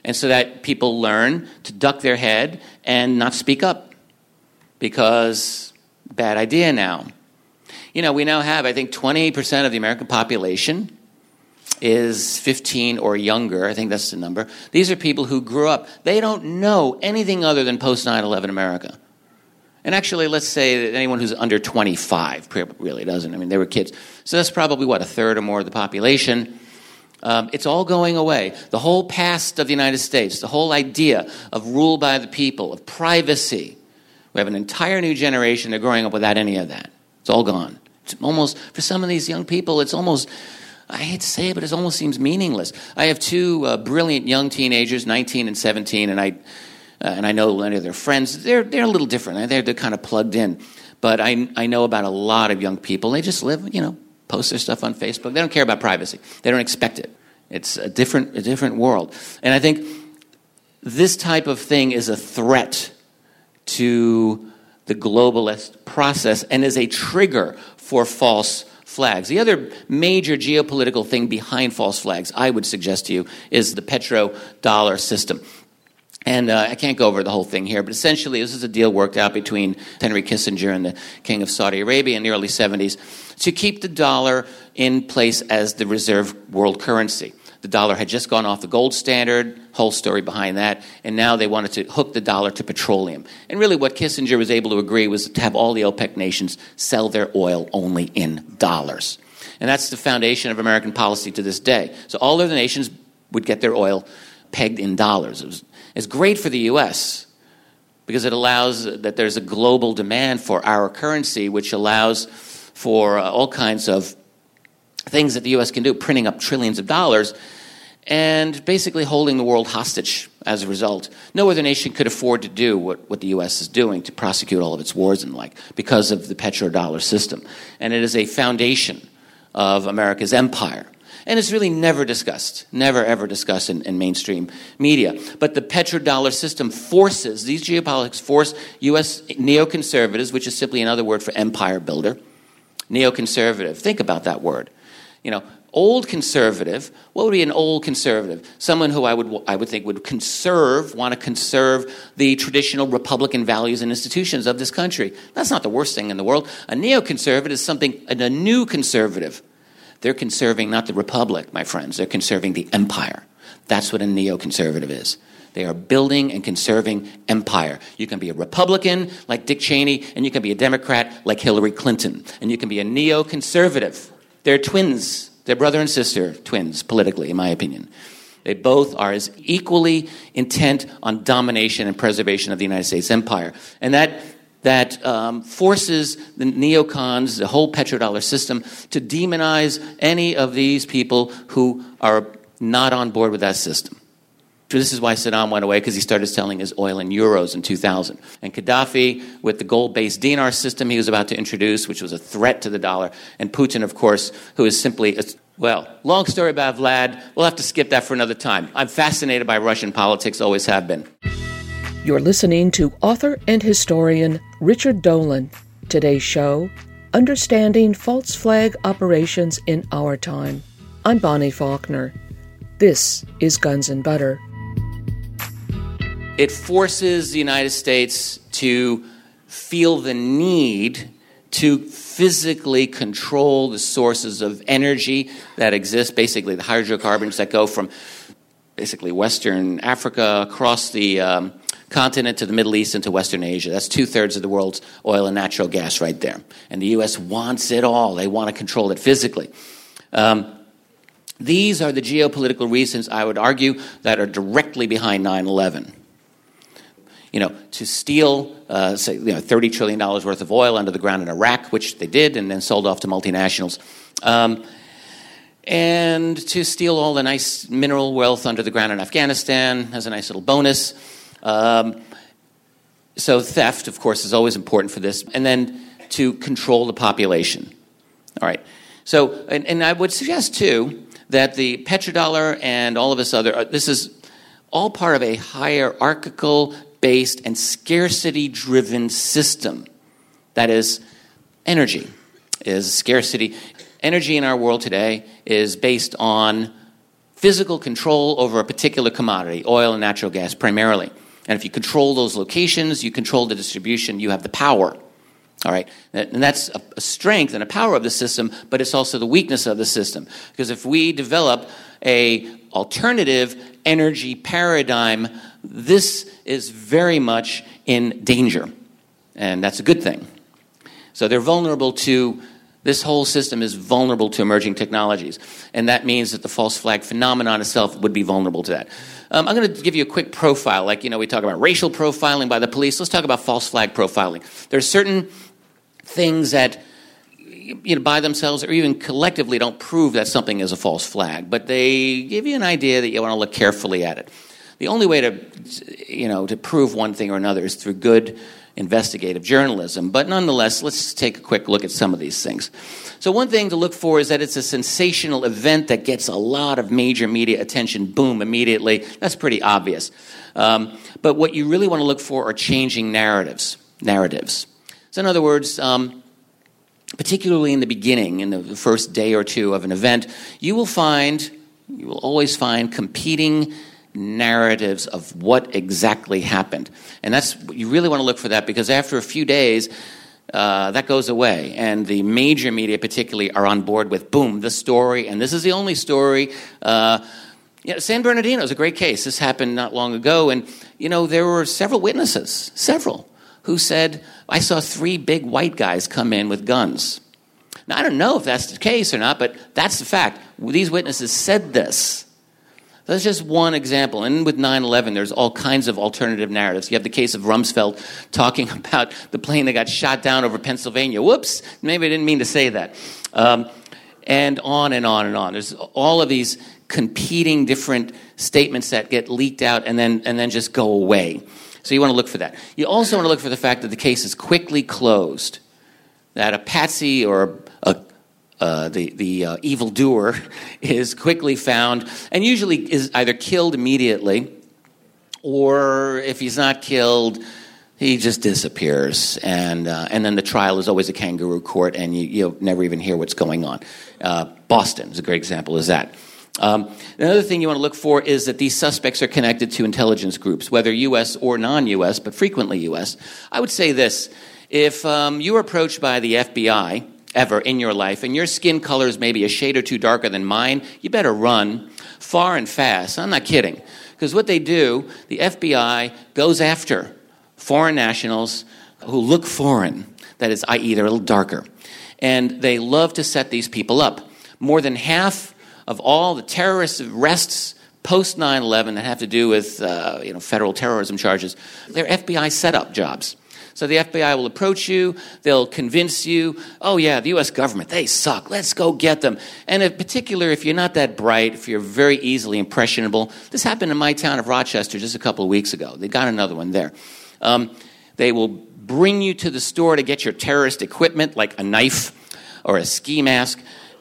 And so that people learn to duck their head and not speak up because bad idea now. you know, we now have, I think, 28% of the American population is 15 or younger. I think that's the number. These are people who grew up. They don't know anything other than post 9 11 America. And actually, let's say that anyone who's under 25 really doesn't. I mean, they were kids. So that's probably, what, a third or more of the population. Um, it's all going away. The whole past of the United States, the whole idea of rule by the people, of privacy. We have an entire new generation. They're growing up without any of that. It's all gone. It's almost, for some of these young people, it's almost, I hate to say it, but it almost seems meaningless. I have two uh, brilliant young teenagers, 19 and 17, and I, uh, and I know many of their friends. They're, they're a little different. They're, they're kind of plugged in. But I, I know about a lot of young people. They just live, you know, post their stuff on Facebook. They don't care about privacy. They don't expect it. It's a different, a different world. And I think this type of thing is a threat to the globalist process and is a trigger for false flags. The other major geopolitical thing behind false flags, I would suggest to you, is the petrodollar system. And uh, I can't go over the whole thing here, but essentially, this is a deal worked out between Henry Kissinger and the King of Saudi Arabia in the early 70s to keep the dollar in place as the reserve world currency. The dollar had just gone off the gold standard, whole story behind that, and now they wanted to hook the dollar to petroleum. And really, what Kissinger was able to agree was to have all the OPEC nations sell their oil only in dollars. And that's the foundation of American policy to this day. So all of the nations would get their oil pegged in dollars. It was is great for the U.S. because it allows that there's a global demand for our currency, which allows for uh, all kinds of things that the U.S. can do, printing up trillions of dollars and basically holding the world hostage as a result. No other nation could afford to do what, what the U.S. is doing to prosecute all of its wars and like because of the petrodollar system. And it is a foundation of America's empire and it's really never discussed, never ever discussed in, in mainstream media. But the petrodollar system forces, these geopolitics force U.S. neoconservatives, which is simply another word for empire builder, neoconservative. Think about that word. You know, old conservative, what would be an old conservative? Someone who I would, I would think would conserve, want to conserve the traditional Republican values and institutions of this country. That's not the worst thing in the world. A neoconservative is something, a new conservative they're conserving not the republic, my friends, they're conserving the empire. That's what a neoconservative is. They are building and conserving empire. You can be a Republican like Dick Cheney, and you can be a Democrat like Hillary Clinton, and you can be a neoconservative. They're twins. They're brother and sister twins, politically, in my opinion. They both are as equally intent on domination and preservation of the United States empire. And that that um, forces the neocons, the whole petrodollar system, to demonize any of these people who are not on board with that system. This is why Saddam went away, because he started selling his oil in euros in 2000. And Gaddafi, with the gold based dinar system he was about to introduce, which was a threat to the dollar. And Putin, of course, who is simply, a, well, long story about Vlad. We'll have to skip that for another time. I'm fascinated by Russian politics, always have been. You're listening to author and historian Richard Dolan. Today's show Understanding False Flag Operations in Our Time. I'm Bonnie Faulkner. This is Guns and Butter. It forces the United States to feel the need to physically control the sources of energy that exist, basically the hydrocarbons that go from basically Western Africa across the um, continent to the Middle East and to Western Asia. That's two thirds of the world's oil and natural gas right there. And the U.S. wants it all, they want to control it physically. Um, these are the geopolitical reasons, I would argue, that are directly behind 9 11. You know, to steal, uh, say, you know, $30 trillion worth of oil under the ground in Iraq, which they did, and then sold off to multinationals. Um, and to steal all the nice mineral wealth under the ground in Afghanistan as a nice little bonus. Um, so, theft, of course, is always important for this. And then to control the population. All right. So, and, and I would suggest, too, that the petrodollar and all of this other, uh, this is all part of a hierarchical based and scarcity driven system. That is, energy is scarcity. Energy in our world today is based on physical control over a particular commodity, oil and natural gas primarily. And if you control those locations, you control the distribution, you have the power. All right, and that's a strength and a power of the system, but it's also the weakness of the system. Because if we develop a alternative energy paradigm, this is very much in danger, and that's a good thing. So they're vulnerable to this whole system is vulnerable to emerging technologies, and that means that the false flag phenomenon itself would be vulnerable to that. Um, I'm going to give you a quick profile, like you know we talk about racial profiling by the police. Let's talk about false flag profiling. There are certain things that you know, by themselves or even collectively don't prove that something is a false flag, but they give you an idea that you want to look carefully at it. The only way to, you know, to prove one thing or another is through good investigative journalism. But nonetheless, let's take a quick look at some of these things. So, one thing to look for is that it's a sensational event that gets a lot of major media attention, boom, immediately. That's pretty obvious. Um, but what you really want to look for are changing narratives. Narratives. So, in other words, um, particularly in the beginning, in the first day or two of an event, you will find, you will always find competing narratives of what exactly happened. And that's, you really want to look for that because after a few days, uh, that goes away. And the major media, particularly, are on board with boom, the story, and this is the only story. Uh, San Bernardino is a great case. This happened not long ago, and you know there were several witnesses, several, who said, "I saw three big white guys come in with guns." Now I don't know if that's the case or not, but that's the fact. These witnesses said this. That's just one example. And with 9 11, there's all kinds of alternative narratives. You have the case of Rumsfeld talking about the plane that got shot down over Pennsylvania. Whoops, maybe I didn't mean to say that. Um, and on and on and on. There's all of these competing different statements that get leaked out and then, and then just go away. So you want to look for that. You also want to look for the fact that the case is quickly closed, that a patsy or a uh, the, the uh, evildoer is quickly found and usually is either killed immediately or if he's not killed, he just disappears. And, uh, and then the trial is always a kangaroo court and you, you never even hear what's going on. Uh, Boston is a great example is that. Um, another thing you want to look for is that these suspects are connected to intelligence groups, whether U.S. or non-U.S., but frequently U.S. I would say this: if um, you are approached by the FBI ever in your life, and your skin color is maybe a shade or two darker than mine, you better run far and fast. I'm not kidding. Because what they do, the FBI goes after foreign nationals who look foreign, that is, i.e., they're a little darker. And they love to set these people up. More than half of all the terrorist arrests post 9 11 that have to do with uh, you know, federal terrorism charges, they're FBI setup jobs. So the FBI will approach you, they'll convince you, oh, yeah, the US government, they suck, let's go get them. And in particular, if you're not that bright, if you're very easily impressionable, this happened in my town of Rochester just a couple of weeks ago. They got another one there. Um, they will bring you to the store to get your terrorist equipment, like a knife or a ski mask.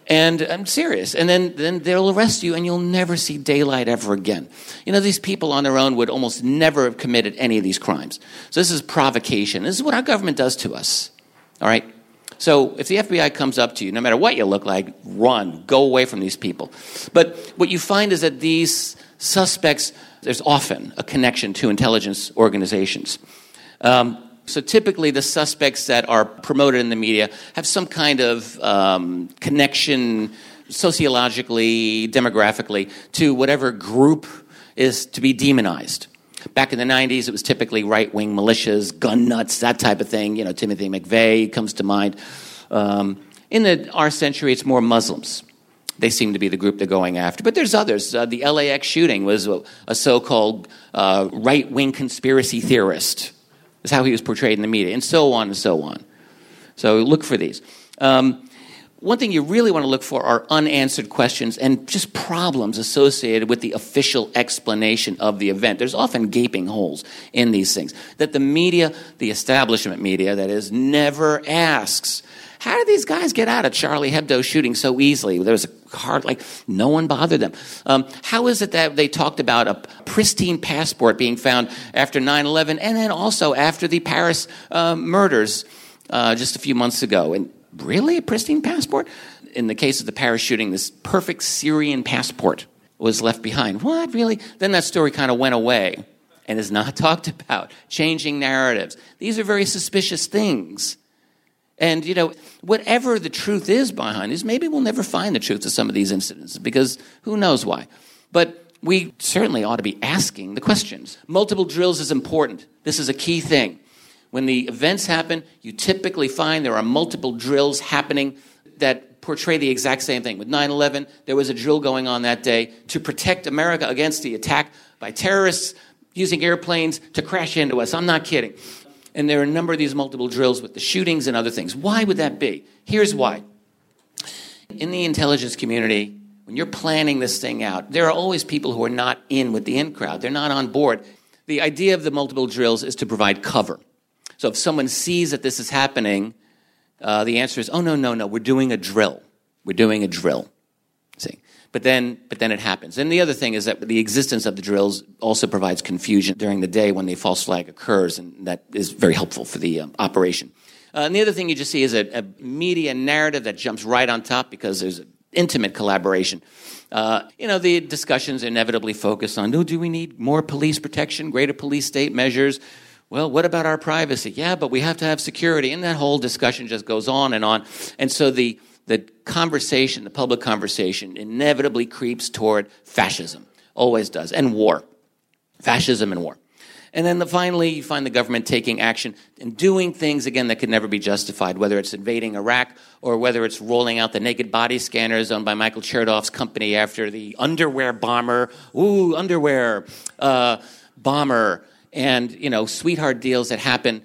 And I'm serious. And then, then they'll arrest you and you'll never see daylight ever again. You know, these people on their own would almost never have committed any of these crimes. So this is provocation. This is what our government does to us. All right? So if the FBI comes up to you, no matter what you look like, run, go away from these people. But what you find is that these suspects, there's often a connection to intelligence organizations. Um, so typically, the suspects that are promoted in the media have some kind of um, connection sociologically, demographically, to whatever group is to be demonized. Back in the 90s, it was typically right wing militias, gun nuts, that type of thing. You know, Timothy McVeigh comes to mind. Um, in the, our century, it's more Muslims. They seem to be the group they're going after. But there's others. Uh, the LAX shooting was a, a so called uh, right wing conspiracy theorist is how he was portrayed in the media, and so on and so on. So look for these. Um, one thing you really want to look for are unanswered questions and just problems associated with the official explanation of the event. There's often gaping holes in these things that the media, the establishment media, that is, never asks. How did these guys get out of Charlie Hebdo shooting so easily? There was a hard, like, no one bothered them. Um, how is it that they talked about a pristine passport being found after 9 11 and then also after the Paris uh, murders uh, just a few months ago? And really, a pristine passport? In the case of the Paris shooting, this perfect Syrian passport was left behind. What, really? Then that story kind of went away and is not talked about. Changing narratives. These are very suspicious things. And, you know, whatever the truth is behind this, maybe we'll never find the truth of some of these incidents because who knows why. But we certainly ought to be asking the questions. Multiple drills is important. This is a key thing. When the events happen, you typically find there are multiple drills happening that portray the exact same thing. With 9 11, there was a drill going on that day to protect America against the attack by terrorists using airplanes to crash into us. I'm not kidding. And there are a number of these multiple drills with the shootings and other things. Why would that be? Here's why. In the intelligence community, when you're planning this thing out, there are always people who are not in with the in crowd. They're not on board. The idea of the multiple drills is to provide cover. So if someone sees that this is happening, uh, the answer is, oh, no, no, no, we're doing a drill. We're doing a drill. But then, but then it happens. And the other thing is that the existence of the drills also provides confusion during the day when the false flag occurs, and that is very helpful for the um, operation. Uh, and the other thing you just see is a, a, media narrative that jumps right on top because there's intimate collaboration. Uh, you know, the discussions inevitably focus on, oh, do we need more police protection, greater police state measures? Well, what about our privacy? Yeah, but we have to have security. And that whole discussion just goes on and on. And so the the conversation, the public conversation, inevitably creeps toward fascism. Always does. And war. Fascism and war. And then the, finally, you find the government taking action and doing things, again, that could never be justified, whether it's invading Iraq or whether it's rolling out the naked body scanners owned by Michael Chertoff's company after the underwear bomber, ooh, underwear uh, bomber, and, you know, sweetheart deals that happen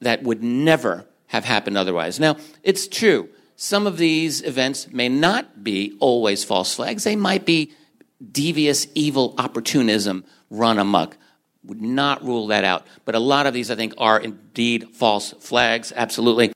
that would never have happened otherwise. Now, it's true some of these events may not be always false flags. They might be devious, evil opportunism run amok. Would not rule that out. But a lot of these, I think, are indeed false flags, absolutely.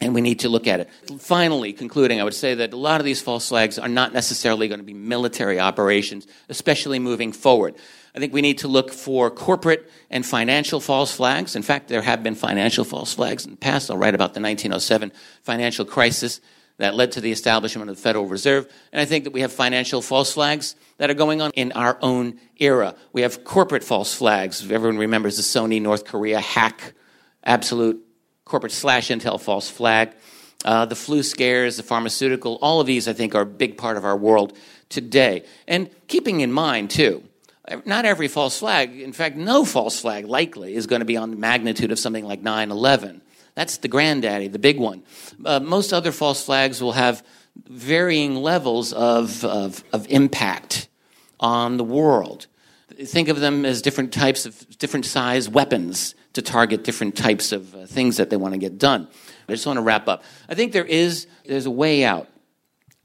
And we need to look at it. Finally, concluding, I would say that a lot of these false flags are not necessarily going to be military operations, especially moving forward. I think we need to look for corporate and financial false flags. In fact, there have been financial false flags in the past. I'll write about the 1907 financial crisis that led to the establishment of the Federal Reserve. And I think that we have financial false flags that are going on in our own era. We have corporate false flags. Everyone remembers the Sony North Korea hack, absolute corporate slash intel false flag. Uh, the flu scares, the pharmaceutical, all of these, I think, are a big part of our world today. And keeping in mind, too, not every false flag, in fact, no false flag likely is going to be on the magnitude of something like 9 11. That's the granddaddy, the big one. Uh, most other false flags will have varying levels of, of, of impact on the world. Think of them as different types of different size weapons to target different types of uh, things that they want to get done. I just want to wrap up. I think there is there's a way out.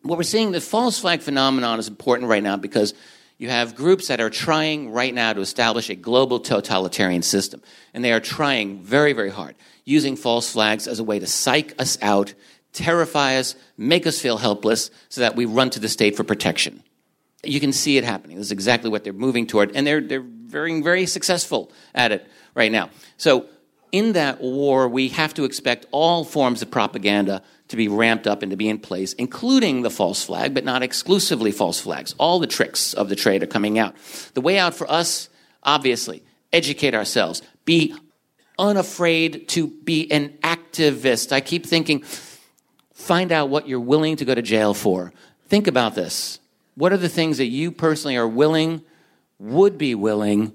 What we're seeing, the false flag phenomenon is important right now because you have groups that are trying right now to establish a global totalitarian system. And they are trying very, very hard, using false flags as a way to psych us out, terrify us, make us feel helpless, so that we run to the state for protection. You can see it happening. This is exactly what they're moving toward. And they're, they're very, very successful at it right now. So, in that war, we have to expect all forms of propaganda to be ramped up and to be in place, including the false flag, but not exclusively false flags. All the tricks of the trade are coming out. The way out for us, obviously, educate ourselves, be unafraid to be an activist. I keep thinking, find out what you're willing to go to jail for. Think about this. What are the things that you personally are willing, would be willing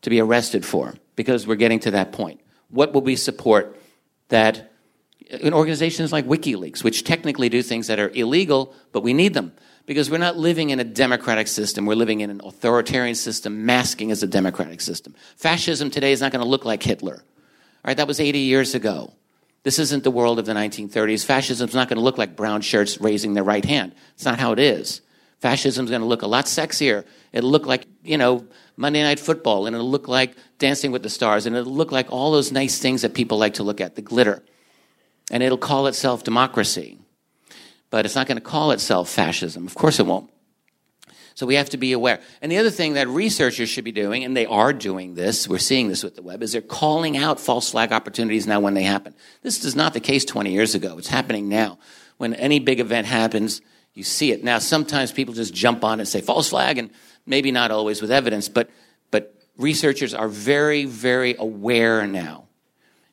to be arrested for? Because we're getting to that point. What will we support that in organizations like WikiLeaks, which technically do things that are illegal, but we need them because we're not living in a democratic system. We're living in an authoritarian system masking as a democratic system. Fascism today is not going to look like Hitler. All right, that was 80 years ago. This isn't the world of the 1930s. Fascism is not going to look like brown shirts raising their right hand. It's not how it is. Fascism is going to look a lot sexier. It'll look like, you know, Monday Night Football, and it'll look like Dancing with the Stars, and it'll look like all those nice things that people like to look at, the glitter and it'll call itself democracy. But it's not going to call itself fascism. Of course it won't. So we have to be aware. And the other thing that researchers should be doing, and they are doing this, we're seeing this with the web, is they're calling out false flag opportunities now when they happen. This is not the case 20 years ago. It's happening now. When any big event happens, you see it. Now, sometimes people just jump on and say false flag, and maybe not always with evidence, but, but researchers are very, very aware now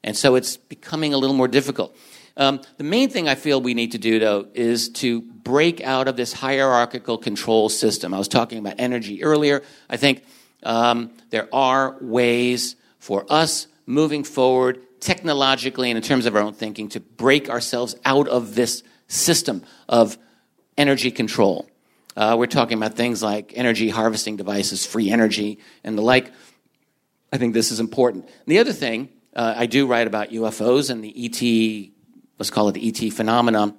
and so it's becoming a little more difficult. Um, the main thing I feel we need to do, though, is to break out of this hierarchical control system. I was talking about energy earlier. I think um, there are ways for us moving forward technologically and in terms of our own thinking to break ourselves out of this system of energy control. Uh, we're talking about things like energy harvesting devices, free energy, and the like. I think this is important. And the other thing, uh, I do write about UFOs and the ET, let's call it the ET phenomenon.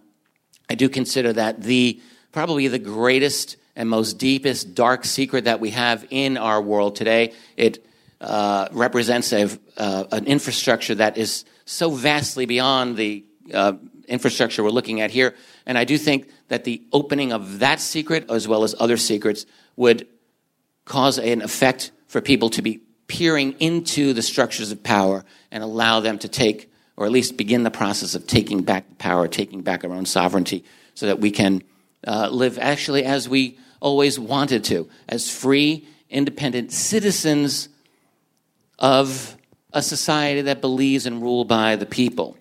I do consider that the probably the greatest and most deepest dark secret that we have in our world today. It uh, represents a, uh, an infrastructure that is so vastly beyond the uh, infrastructure we're looking at here. And I do think that the opening of that secret, as well as other secrets, would cause an effect for people to be peering into the structures of power and allow them to take, or at least begin the process of taking back the power, taking back our own sovereignty, so that we can uh, live actually as we always wanted to, as free, independent citizens of a society that believes and ruled by the people.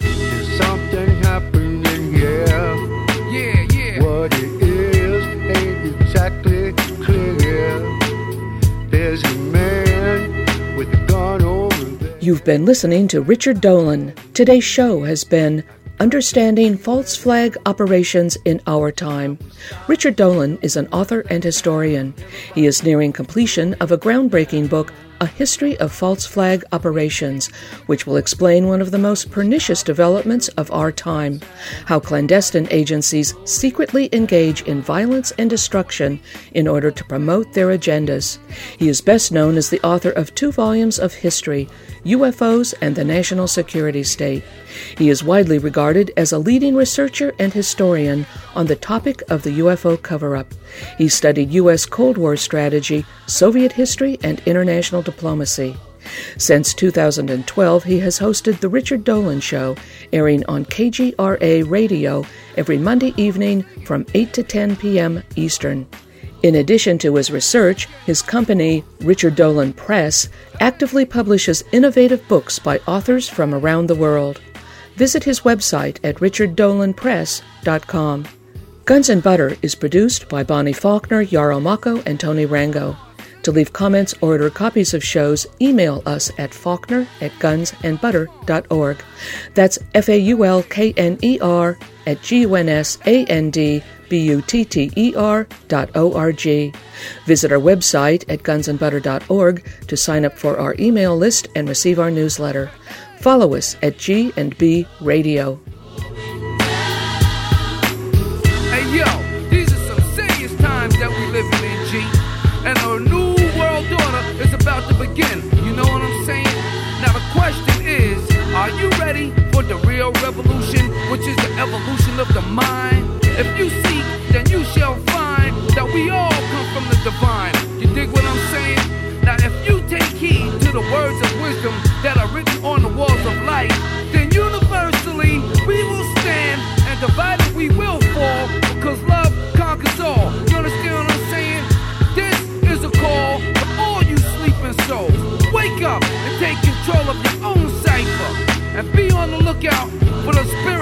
You've been listening to Richard Dolan. Today's show has been Understanding False Flag Operations in Our Time. Richard Dolan is an author and historian. He is nearing completion of a groundbreaking book, A History of False Flag Operations, which will explain one of the most pernicious developments of our time how clandestine agencies secretly engage in violence and destruction in order to promote their agendas. He is best known as the author of two volumes of history. UFOs and the National Security State. He is widely regarded as a leading researcher and historian on the topic of the UFO cover up. He studied U.S. Cold War strategy, Soviet history, and international diplomacy. Since 2012, he has hosted The Richard Dolan Show, airing on KGRA Radio every Monday evening from 8 to 10 p.m. Eastern. In addition to his research, his company, Richard Dolan Press, actively publishes innovative books by authors from around the world. Visit his website at richarddolanpress.com. Guns and Butter is produced by Bonnie Faulkner, Yarrow Mako, and Tony Rango. To leave comments or order copies of shows, email us at faulkner at gunsandbutter.org. That's F A U L K N E R at G U N S A N D B U T T E R dot O R G. Visit our website at gunsandbutter.org to sign up for our email list and receive our newsletter. Follow us at G and B Radio. Hey yo, these are some serious times that we in, G. And our new world order is about to begin. You know what I'm saying? Now the question is, are you ready for the real revolution, which is the evolution of the mind? If you seek, then you shall find that we all come from the divine. You dig what I'm saying? Now if you take heed to the words of wisdom that are written